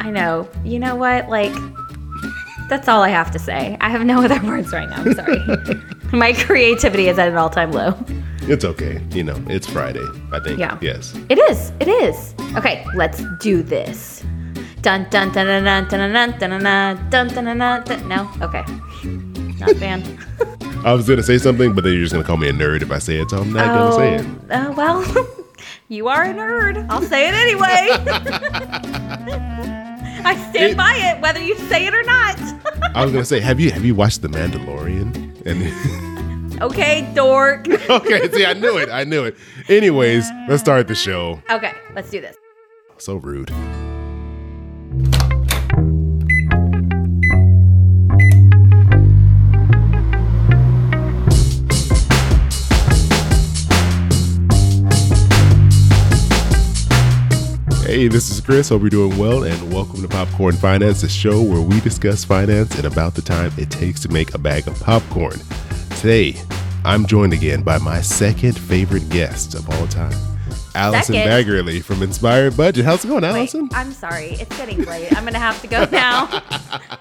I know. You know what? Like, that's all I have to say. I have no other words right now. I'm sorry. My creativity is at an all time low. It's okay. You know, it's Friday. I think. Yeah. Yes. It is. It is. Okay, let's do this. Dun dun dun dun dun dun dun dun dun dun dun dun dun. No. Okay. Not a fan. I was gonna say something, but then you're just gonna call me a nerd if I say it, so I'm not gonna say it. Uh, well, you are a nerd. I'll say it anyway. I stand It- by it, whether you say it or not. I was gonna say, have you have you watched The Mandalorian? And okay, dork. okay, see, I knew it. I knew it. Anyways, let's start the show. Okay, let's do this. So rude. Hey, this is Chris. Hope you're doing well, and welcome to Popcorn Finance, the show where we discuss finance and about the time it takes to make a bag of popcorn. Today, I'm joined again by my second favorite guest of all time, Allison Second? Baggerly from Inspired Budget. How's it going, Wait, Allison? I'm sorry. It's getting late. I'm gonna have to go now.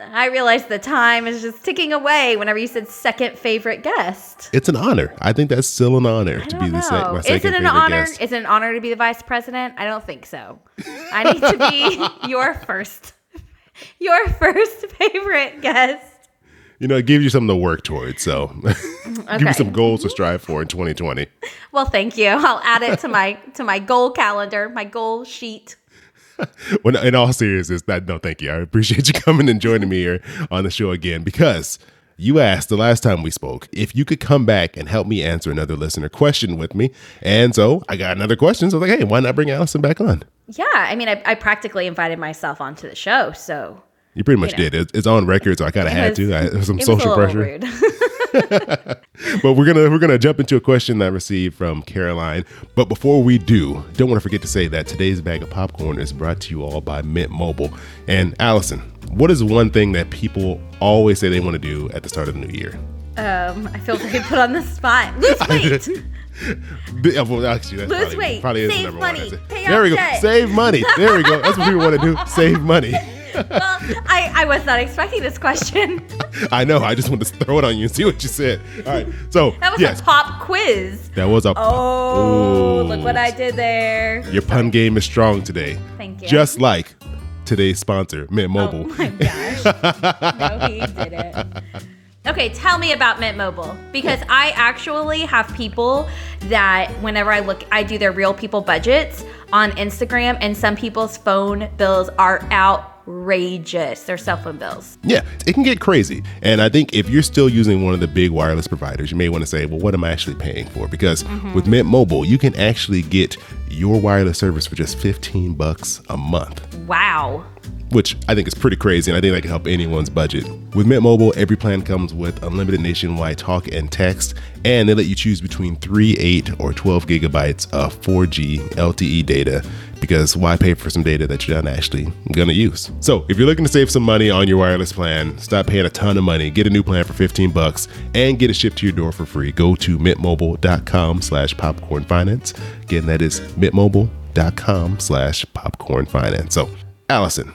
I realize the time is just ticking away whenever you said second favorite guest. It's an honor. I think that's still an honor I to be the sec- my Is second it an favorite honor? guest. Is it an honor to be the vice president? I don't think so. I need to be your first, your first favorite guest. You know, it gives you something to work towards. So, give Okay. you some goals to strive for in 2020. Well, thank you. I'll add it to my to my goal calendar, my goal sheet. When, in all seriousness, that no, thank you. I appreciate you coming and joining me here on the show again because you asked the last time we spoke if you could come back and help me answer another listener question with me, and so I got another question. So I was like, hey, why not bring Allison back on? Yeah, I mean, I, I practically invited myself onto the show, so You pretty much You know. did. It, it's on record, so I kind of had was- to. I, some social pressure. but we're gonna we're gonna jump into a question that I received from Caroline. But before we do, don't want to forget to say that today's bag of popcorn is brought to you all by Mint Mobile. And Allison, what is one thing that people always say they want to do at the start of the new year? um, I feel very put on the spot. Lose weight. Bi- uh, well, actually, that's Lose probably, weight, probably is the number one money, answer. pay There we go. debt. Save money. There we go. That's what people want to do. Save money. Well, I, I was not expecting this question. I know. I just wanted to throw it on you and see what you said. All right. So That was yes, a pop quiz. that was a. Pop. Oh, Ooh. look what I did there. Your pun game is strong today. Thank you. Just like today's sponsor, Mint oh Mobile. Oh my gosh. no, he didn't. Okay, tell me about Mint Mobile because I actually have people that whenever I look, I do their real people budgets on Instagram, and some people's phone bills are outrageous. Their cell phone bills. Yeah, it can get crazy. And I think if you're still using one of the big wireless providers, you may want to say, well, what am I actually paying for? Because mm-hmm. with Mint Mobile, you can actually get your wireless service for just 15 bucks a month. Wow. Which I think is pretty crazy, and I think that can help anyone's budget. With Mint Mobile, every plan comes with unlimited nationwide talk and text, and they let you choose between 3, 8, or 12 gigabytes of 4G LTE data. Because why pay for some data that you're not actually gonna use? So, if you're looking to save some money on your wireless plan, stop paying a ton of money, get a new plan for 15 bucks, and get it shipped to your door for free. Go to mintmobile.com slash popcorn finance. Again, that is mintmobile.com slash popcorn finance. So, Allison,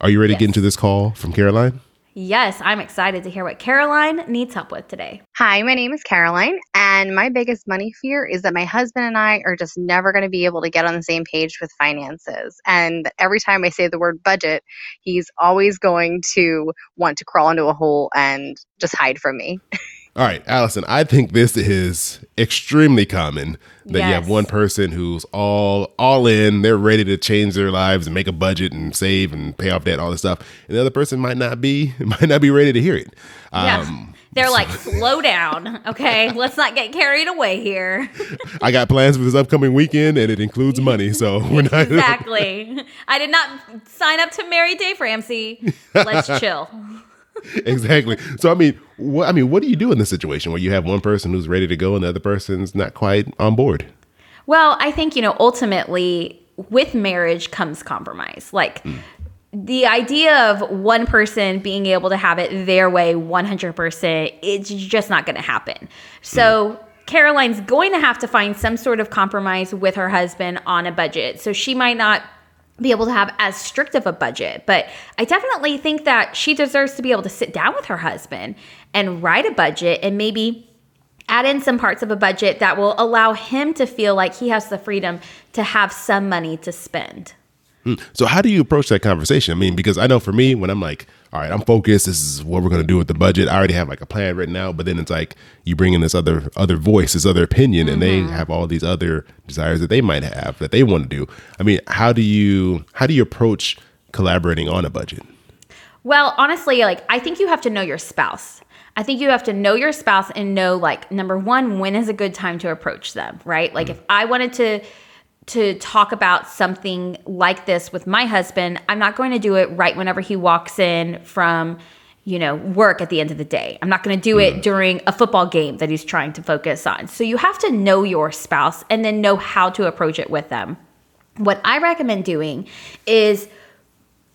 are you ready to get into this call from Caroline? Yes, I'm excited to hear what Caroline needs help with today. Hi, my name is Caroline, and my biggest money fear is that my husband and I are just never going to be able to get on the same page with finances. And every time I say the word budget, he's always going to want to crawl into a hole and just hide from me. All right, Allison, I think this is extremely common that you have one person who's all all in, they're ready to change their lives and make a budget and save and pay off debt, all this stuff. And the other person might not be might not be ready to hear it. Yeah. Um, They're like, slow down, okay? Let's not get carried away here. I got plans for this upcoming weekend and it includes money, so we're not exactly. I did not sign up to marry Dave Ramsey. Let's chill. exactly. So I mean, what I mean, what do you do in this situation where you have one person who's ready to go and the other person's not quite on board? Well, I think, you know, ultimately with marriage comes compromise. Like mm. the idea of one person being able to have it their way 100%, it's just not going to happen. So, mm. Caroline's going to have to find some sort of compromise with her husband on a budget. So, she might not be able to have as strict of a budget. But I definitely think that she deserves to be able to sit down with her husband and write a budget and maybe add in some parts of a budget that will allow him to feel like he has the freedom to have some money to spend. Mm. So how do you approach that conversation? I mean, because I know for me, when I'm like, all right, I'm focused. This is what we're going to do with the budget. I already have like a plan written out, but then it's like you bring in this other other voice, this other opinion, and mm-hmm. they have all these other desires that they might have that they want to do. I mean, how do you how do you approach collaborating on a budget? Well, honestly, like I think you have to know your spouse. I think you have to know your spouse and know like number 1 when is a good time to approach them, right? Like mm-hmm. if I wanted to to talk about something like this with my husband, I'm not going to do it right whenever he walks in from, you know, work at the end of the day. I'm not going to do it mm. during a football game that he's trying to focus on. So you have to know your spouse and then know how to approach it with them. What I recommend doing is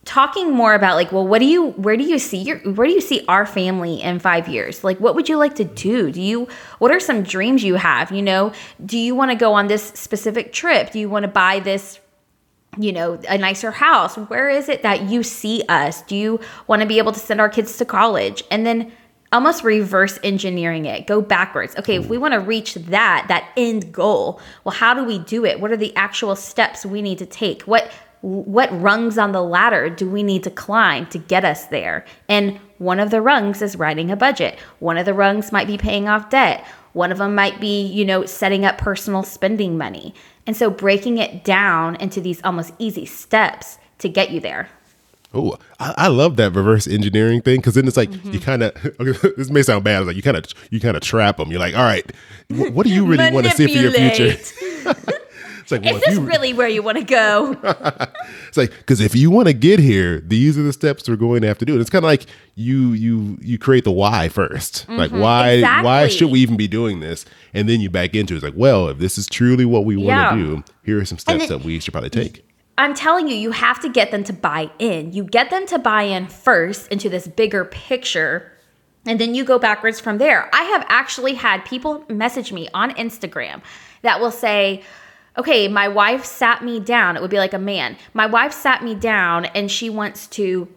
talking more about like well what do you where do you see your where do you see our family in 5 years? Like what would you like to do? Do you what are some dreams you have? You know do you want to go on this specific trip? Do you want to buy this you know a nicer house? Where is it that you see us? Do you want to be able to send our kids to college? And then almost reverse engineering it. Go backwards. Okay if we want to reach that that end goal well how do we do it? What are the actual steps we need to take? What what rungs on the ladder do we need to climb to get us there? And one of the rungs is writing a budget. One of the rungs might be paying off debt. One of them might be, you know, setting up personal spending money. And so breaking it down into these almost easy steps to get you there. Oh, I, I, love that reverse engineering thing because then it's like mm-hmm. you kind of. Okay, this may sound bad. It's like you kind of you kind of trap them. You're like, all right, what do you really want to see for your future? Like, well, is this you, really where you want to go? it's like because if you want to get here, these are the steps we're going to have to do. And it's kind of like you you you create the why 1st mm-hmm. Like why exactly. why should we even be doing this? And then you back into it. It's like, well, if this is truly what we want to yeah. do, here are some steps then, that we should probably take. I'm telling you, you have to get them to buy in. You get them to buy in first into this bigger picture and then you go backwards from there. I have actually had people message me on Instagram that will say, okay, my wife sat me down. It would be like a man. My wife sat me down and she wants to,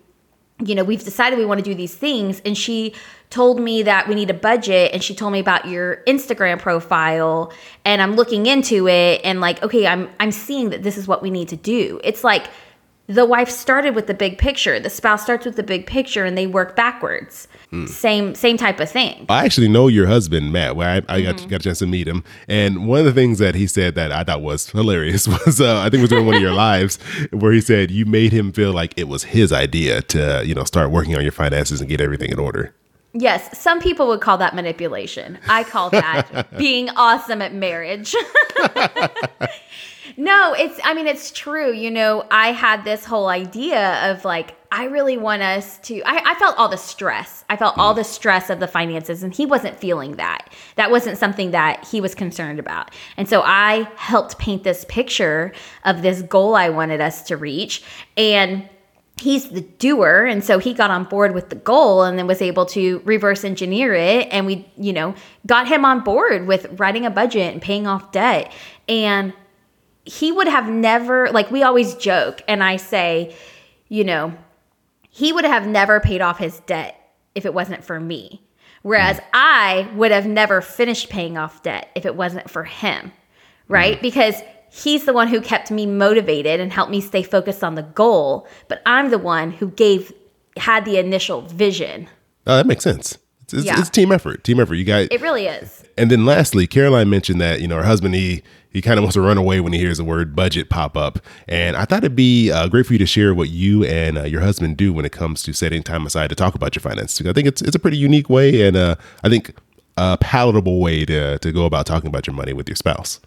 you know, we've decided we want to do these things. And she told me that we need a budget and she told me about your Instagram profile and I'm looking into it and like, okay, I'm I'm seeing that this is what we need to do. It's like the wife started with the big picture. The spouse starts with the big picture and they work backwards. Mm. Same same type of thing. I actually know your husband, Matt. Where I, I mm-hmm. got, got, a chance to meet him, and one of the things that he said that I thought was hilarious was uh, I think it was during one of your lives where he said you made him feel like it was his idea to you know start working on your finances and get everything in order. Yes, some people would call that manipulation. I call that being awesome at marriage. No, it's, I mean, it's true. You know, I had this whole idea of like, I really want us to, I, I felt all the stress. I felt all mm-hmm. the stress of the finances, and he wasn't feeling that. That wasn't something that he was concerned about. And so I helped paint this picture of this goal I wanted us to reach. And he's the doer and so he got on board with the goal and then was able to reverse engineer it and we you know got him on board with writing a budget and paying off debt and he would have never like we always joke and I say, you know, he would have never paid off his debt if it wasn't for me. Whereas mm. I would have never finished paying off debt if it wasn't for him. Right? Mm. Because he's the one who kept me motivated and helped me stay focused on the goal, but I'm the one who gave had the initial vision. Oh, that makes sense. It's, it's, yeah. it's team effort. Team effort. You guys. It really is. And then lastly, Caroline mentioned that you know her husband he he kind of wants to run away when he hears the word budget pop up. And I thought it'd be uh, great for you to share what you and uh, your husband do when it comes to setting time aside to talk about your finances. I think it's it's a pretty unique way, and uh, I think a palatable way to to go about talking about your money with your spouse.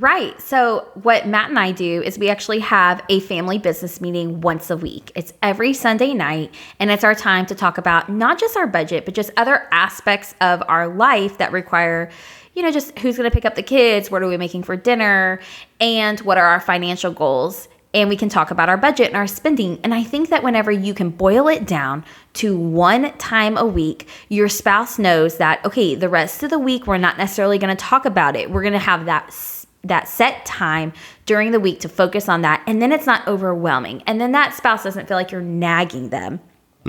Right. So, what Matt and I do is we actually have a family business meeting once a week. It's every Sunday night, and it's our time to talk about not just our budget, but just other aspects of our life that require you know, just who's going to pick up the kids, what are we making for dinner, and what are our financial goals. And we can talk about our budget and our spending. And I think that whenever you can boil it down to one time a week, your spouse knows that, okay, the rest of the week, we're not necessarily going to talk about it. We're going to have that that set time during the week to focus on that and then it's not overwhelming and then that spouse doesn't feel like you're nagging them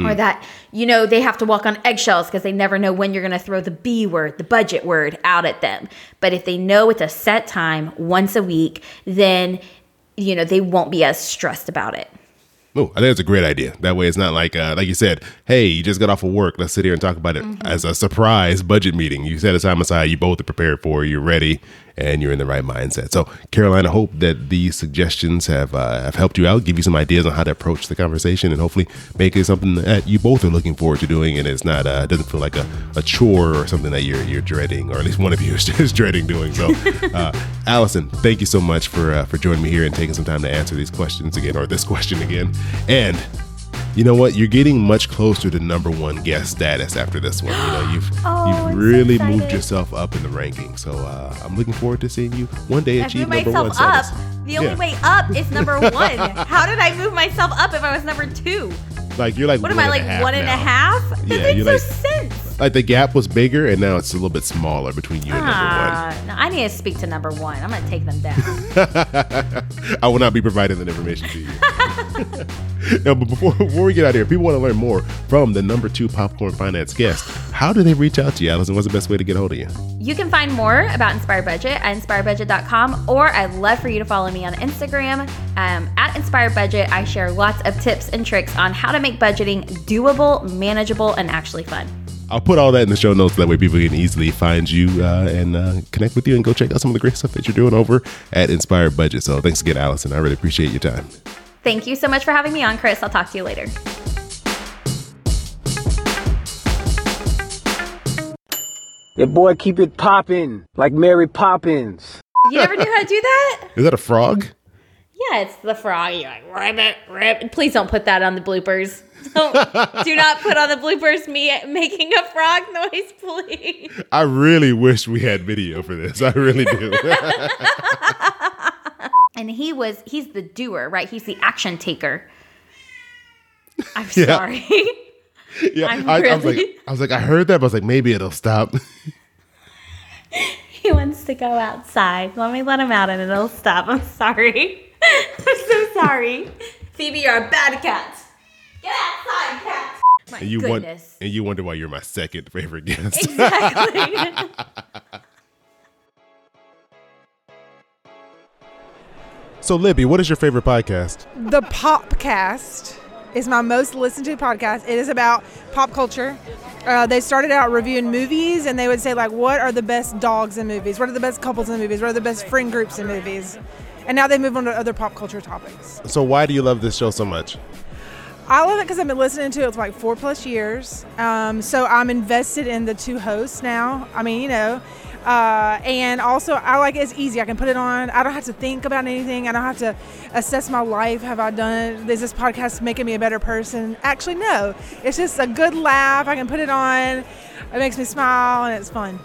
or that you know they have to walk on eggshells because they never know when you're going to throw the b word the budget word out at them but if they know it's a set time once a week then you know they won't be as stressed about it Oh, I think that's a great idea. That way, it's not like, uh, like you said, hey, you just got off of work. Let's sit here and talk about it as a surprise budget meeting. You set a time aside. You both are prepared for. it, You're ready, and you're in the right mindset. So, Caroline, I hope that these suggestions have uh, have helped you out, give you some ideas on how to approach the conversation, and hopefully make it something that you both are looking forward to doing, and it's not uh, doesn't feel like a, a chore or something that you're you're dreading, or at least one of you is, is dreading doing. So, uh, Allison, thank you so much for uh, for joining me here and taking some time to answer these questions again, or this question again, and you know what? You're getting much closer to number one guest status after this one. You know, you've Oh, you've I'm so really moved yourself up in the ranking. So uh, I'm looking forward to seeing you one day I achieve number one myself up. status. The only Yeah. way up is number one. How did I move myself up if I was number two? Like you're like What am I like one and a half? That Yeah, makes no like- sense. Like the gap was bigger, and now it's a little bit smaller between you and number one. Ah, no, I need to speak to number one. I'm gonna take them down. I will not be providing that information to you. no, but before before we get out of here, if people want to learn more from the number two popcorn finance guest. How do they reach out to you, Allison? What's the best way to get a hold of you? You can find more about Inspired Budget at inspiredbudget.com, or I'd love for you to follow me on Instagram um, at Inspired Budget. I share lots of tips and tricks on how to make budgeting doable, manageable, and actually fun. I'll put all that in the show notes. That way, people can easily find you uh, and uh, connect with you and go check out some of the great stuff that you're doing over at Inspired Budget. So, thanks again, Allison. I really appreciate your time. Thank you so much for having me on, Chris. I'll talk to you later. Your boy keep it poppin' like Mary Poppins. You ever knew how to do that? Is that a frog? Yeah, it's the frog. You're like, ribbit, ribbit. Please don't put that on the bloopers. Don't, do not put on the bloopers me making a frog noise, please. I really wish we had video for this. I really do. And he was, he's the doer, right? He's the action taker. I'm Yeah. sorry. yeah, I'm I, I was like, I was like, I heard that, but I was like, maybe it'll stop. he wants to go outside. Let me let him out and it'll stop. I'm sorry. I'm so sorry. Phoebe, you're a bad cat. Get outside, cat. My And you want, goodness. and you wonder why you're my second favorite guest. Exactly. So, Libby, what is your favorite podcast? The Popcast is my most listened to podcast. It is about pop culture. Uh, they started out reviewing movies, and they would say like, "What are the best dogs in movies? What are the best couples in movies? What are the best friend groups in movies?" And now they move on to other pop culture topics. So, why do you love this show so much? I love it because I've been listening to it for like four plus years. Um, so I'm invested in the two hosts now. I mean, you know, uh, and also I like it's easy. I can put it on. I don't have to think about anything. I don't have to assess my life. Have I done? Is this podcast making me a better person? Actually, no. It's just a good laugh. I can put it on. It makes me smile and it's fun.